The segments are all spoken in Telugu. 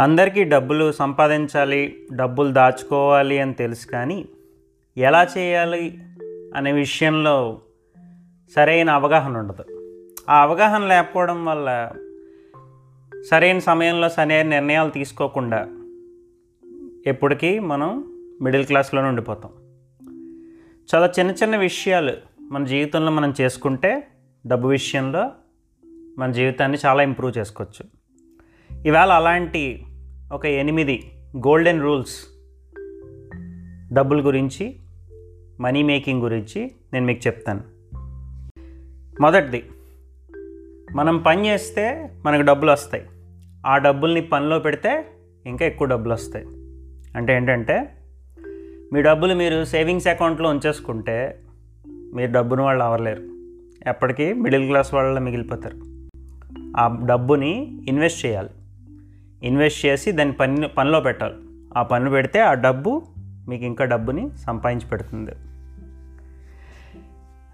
అందరికీ డబ్బులు సంపాదించాలి డబ్బులు దాచుకోవాలి అని తెలుసు కానీ ఎలా చేయాలి అనే విషయంలో సరైన అవగాహన ఉండదు. ఆ అవగాహన లేకపోవడం వల్ల సరైన సమయంలో సరైన నిర్ణయాలు తీసుకోకుండా ఎప్పటికీ మనం మిడిల్ క్లాస్లోనే ఉండిపోతాం. చాలా చిన్న చిన్న విషయాలు మన జీవితంలో మనం చేసుకుంటే డబ్బు విషయంలో మన జీవితాన్ని చాలా ఇంప్రూవ్ చేసుకోవచ్చు. ఇవాళ అలాంటి ఒక ఎనిమిది గోల్డెన్ రూల్స్ డబ్బుల గురించి మనీ మేకింగ్ గురించి నేను మీకు చెప్తాను. మొదటిది మనం పని చేస్తే మనకు డబ్బులు వస్తాయి. ఆ డబ్బుల్ని పనిలో పెడితే ఇంకా ఎక్కువ డబ్బులు వస్తాయి. అంటే ఏంటంటే మీ డబ్బులు మీరు సేవింగ్స్ అకౌంట్లో ఉంచేసుకుంటే మీరు డబ్బును వాళ్ళు అవ్వలేరు ఎప్పటికీ మిడిల్ క్లాస్ వాళ్ళు మిగిలిపోతారు. ఆ డబ్బుని ఇన్వెస్ట్ చేయాలి. ఇన్వెస్ట్ చేసి దాన్ని పని పనిలో పెట్టాలి. ఆ పని పెడితే ఆ డబ్బు మీకు ఇంకా డబ్బుని సంపాదించి పెడుతుంది.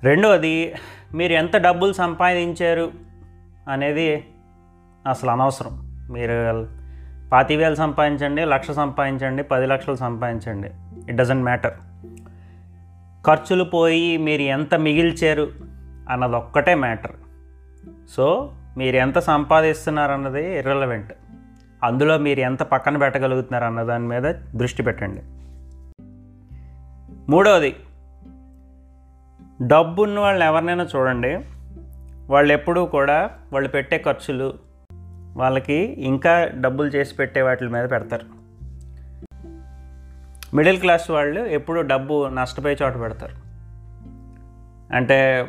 రెండవది మీరు ఎంత డబ్బులు సంపాదించారు అనేది అసలు అనవసరం. మీరు పాతి వేలు సంపాదించండి లక్ష సంపాదించండి పది లక్షలు సంపాదించండి. ఇట్ డజంట్ మ్యాటర్ ఖర్చులు పోయి మీరు ఎంత మిగిల్చారు అన్నది ఒక్కటే మ్యాటర్. సో మీరు ఎంత సంపాదిస్తున్నారు అన్నది ఇర్రెలవెంట్ అందులో మీరు ఎంత పక్కన పెట్టగలుగుతున్నారు అన్న దాని మీద దృష్టి పెట్టండి. మూడవది డబ్బు ఉన్న వాళ్ళని ఎవరినైనా చూడండి. వాళ్ళు ఎప్పుడూ కూడా వాళ్ళు పెట్టే ఖర్చులు వాళ్ళకి ఇంకా డబ్బులు చేసి పెట్టే వాటి మీద పెడతారు. మిడిల్ క్లాస్ వాళ్ళు ఎప్పుడూ డబ్బు నష్టపోయే చోట పెడతారు. అంటే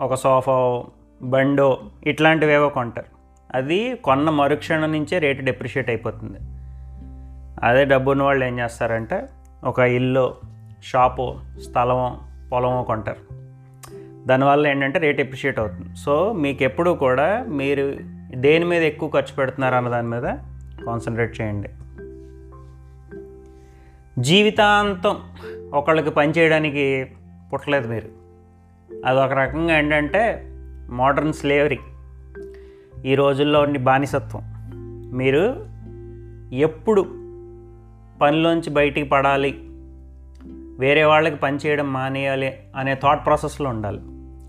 ఒక సోఫా బండో ఇట్లాంటివేవో కొంటారు. అది కొన్న మరుక్షణం నుంచే రేటు డెప్రిషియేట్ అయిపోతుంది. అదే డబ్బు ఉన్న వాళ్ళు ఏం చేస్తారంటే ఒక ఇల్లు షాపు స్థలమో పొలమో కొంటారు. దానివల్ల ఏంటంటే రేట్ ఎప్రిషియేట్ అవుతుంది. సో మీకు ఎప్పుడు కూడా మీరు దేని మీద ఎక్కువ ఖర్చు పెడుతున్నారు అన్న దాని మీద కాన్సన్ట్రేట్ చేయండి. జీవితాంతం ఒకళ్ళకి పని చేయడానికి పుట్టలేదు మీరు. అది ఒక రకంగా ఏంటంటే మోడర్న్ స్లేవరీ ఈ రోజుల్లో ఉండి బానిసత్వం. మీరు ఎప్పుడు పనిలోంచి బయటికి పడాలి వేరే వాళ్ళకి పని చేయడం మానేయాలి అనే థాట్ ప్రాసెస్లో ఉండాలి.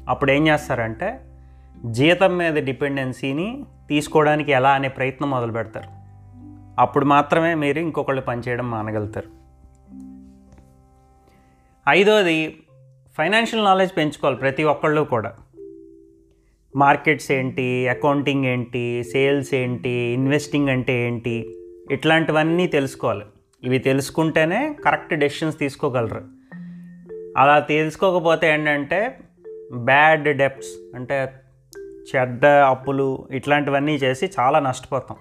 అప్పుడు ఏం చేస్తారంటే జీతం మీద డిపెండెన్సీని తీసుకోవడానికి ఎలా అనే ప్రయత్నం మొదలు పెడతారు. అప్పుడు మాత్రమే మీరు ఇంకొకళ్ళు పనిచేయడం మానగలుగుతారు. ఐదోది ఫైనాన్షియల్ నాలెడ్జ్ పెంచుకోవాలి ప్రతి ఒక్కళ్ళు కూడా. మార్కెట్స్ ఏంటి అకౌంటింగ్ ఏంటి సేల్స్ ఏంటి ఇన్వెస్టింగ్ అంటే ఏంటి ఇట్లాంటివన్నీ తెలుసుకోవాలి. ఇవి తెలుసుకుంటేనే కరెక్ట్ డెసిషన్స్ తీసుకోగలరు. అలా తెలుసుకోకపోతే ఏంటంటే బ్యాడ్ డెప్ట్స్ అంటే చెడ్డ అప్పులు ఇట్లాంటివన్నీ చేసి చాలా నష్టపోతాం.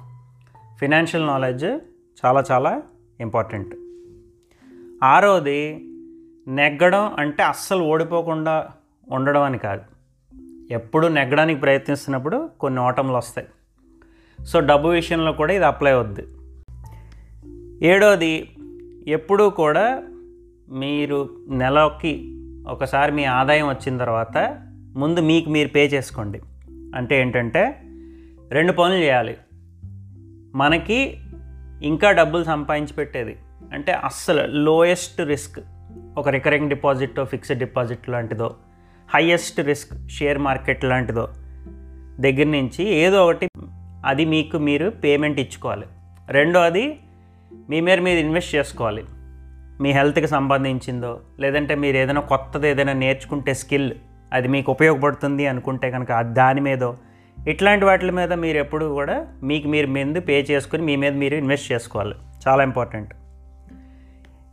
ఫినాన్షియల్ నాలెడ్జ్ చాలా చాలా ఇంపార్టెంట్. ఆరోది నెగ్గడం అంటే అస్సలు ఓడిపోకుండా ఉండడం అని కాదు. ఎప్పుడు నెగ్గడానికి ప్రయత్నిస్తున్నప్పుడు కొన్ని ఓటములు వస్తాయి. సో డబ్బు విషయంలో కూడా ఇది అప్లై అవుద్ది. ఏడోది ఎప్పుడూ కూడా మీరు నెలకి ఒకసారి మీ ఆదాయం వచ్చిన తర్వాత ముందు మీకు మీరు పే చేసుకోండి. అంటే ఏంటంటే రెండు పనులు చేయాలి. మనకి ఇంకా డబ్బులు సంపాదించి పెట్టేది. అంటే అస్సలు లోయెస్ట్ రిస్క్ ఒక రికరింగ్ డిపాజిట్ ఫిక్స్డ్ డిపాజిట్ లాంటిదో హయ్యెస్ట్ రిస్క్ షేర్ మార్కెట్ లాంటిదో దగ్గర నుంచి ఏదో ఒకటి అది మీకు మీరు పేమెంట్ ఇచ్చుకోవాలి. రెండోది మీ మీద మీరు ఇన్వెస్ట్ చేసుకోవాలి. మీ హెల్త్కి సంబంధించిందో లేదంటే మీరు ఏదైనా కొత్తది ఏదైనా నేర్చుకుంటే స్కిల్ అది మీకు ఉపయోగపడుతుంది అనుకుంటే కనుక దాని మీదో ఇట్లాంటి వాటి మీద మీరు ఎప్పుడు కూడా మీకు మీరు మీద పే చేసుకుని మీ మీద మీరు ఇన్వెస్ట్ చేసుకోవాలి. చాలా ఇంపార్టెంట్.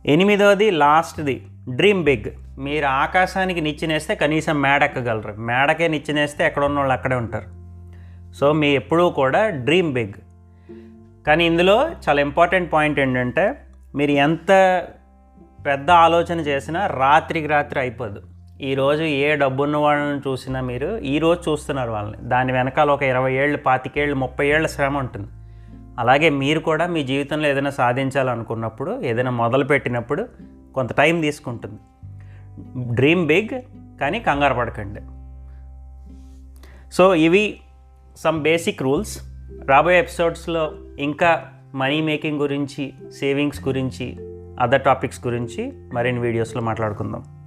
ఎనిమిదోది లాస్ట్ది డ్రీమ్ బిగ్. మీరు ఆకాశానికి నిచ్చినేస్తే కనీసం మేడెక్కగలరు. మేడకే నిచ్చినేస్తే ఎక్కడ ఉన్న వాళ్ళు అక్కడే ఉంటారు. సో మీ ఎప్పుడూ కూడా డ్రీమ్ బిగ్. కానీ ఇందులో చాలా ఇంపార్టెంట్ పాయింట్ ఏంటంటే మీరు ఎంత పెద్ద ఆలోచన చేసినా రాత్రికి రాత్రి అయిపోదు. ఈరోజు ఏ డబ్బున్న వాళ్ళని చూసినా మీరు ఈరోజు చూస్తున్నారు వాళ్ళని. దాని వెనకాల ఒక ఇరవై ఏళ్ళు పాతికేళ్ళు ముప్పై ఏళ్ళ శ్రమ ఉంటుంది. అలాగే మీరు కూడా మీ జీవితంలో ఏదైనా సాధించాలనుకున్నప్పుడు ఏదైనా మొదలుపెట్టినప్పుడు కొంత టైం తీసుకుంటుంది. డ్రీమ్ బిగ్ కానీ కంగారు పడకండి. సో ఇవి సమ్ బేసిక్ రూల్స్ రాబోయే ఎపిసోడ్స్లో ఇంకా మనీ మేకింగ్ గురించి సేవింగ్స్ గురించి అదర్ టాపిక్స్ గురించి మరిన్ని వీడియోస్లో మాట్లాడుకుందాం.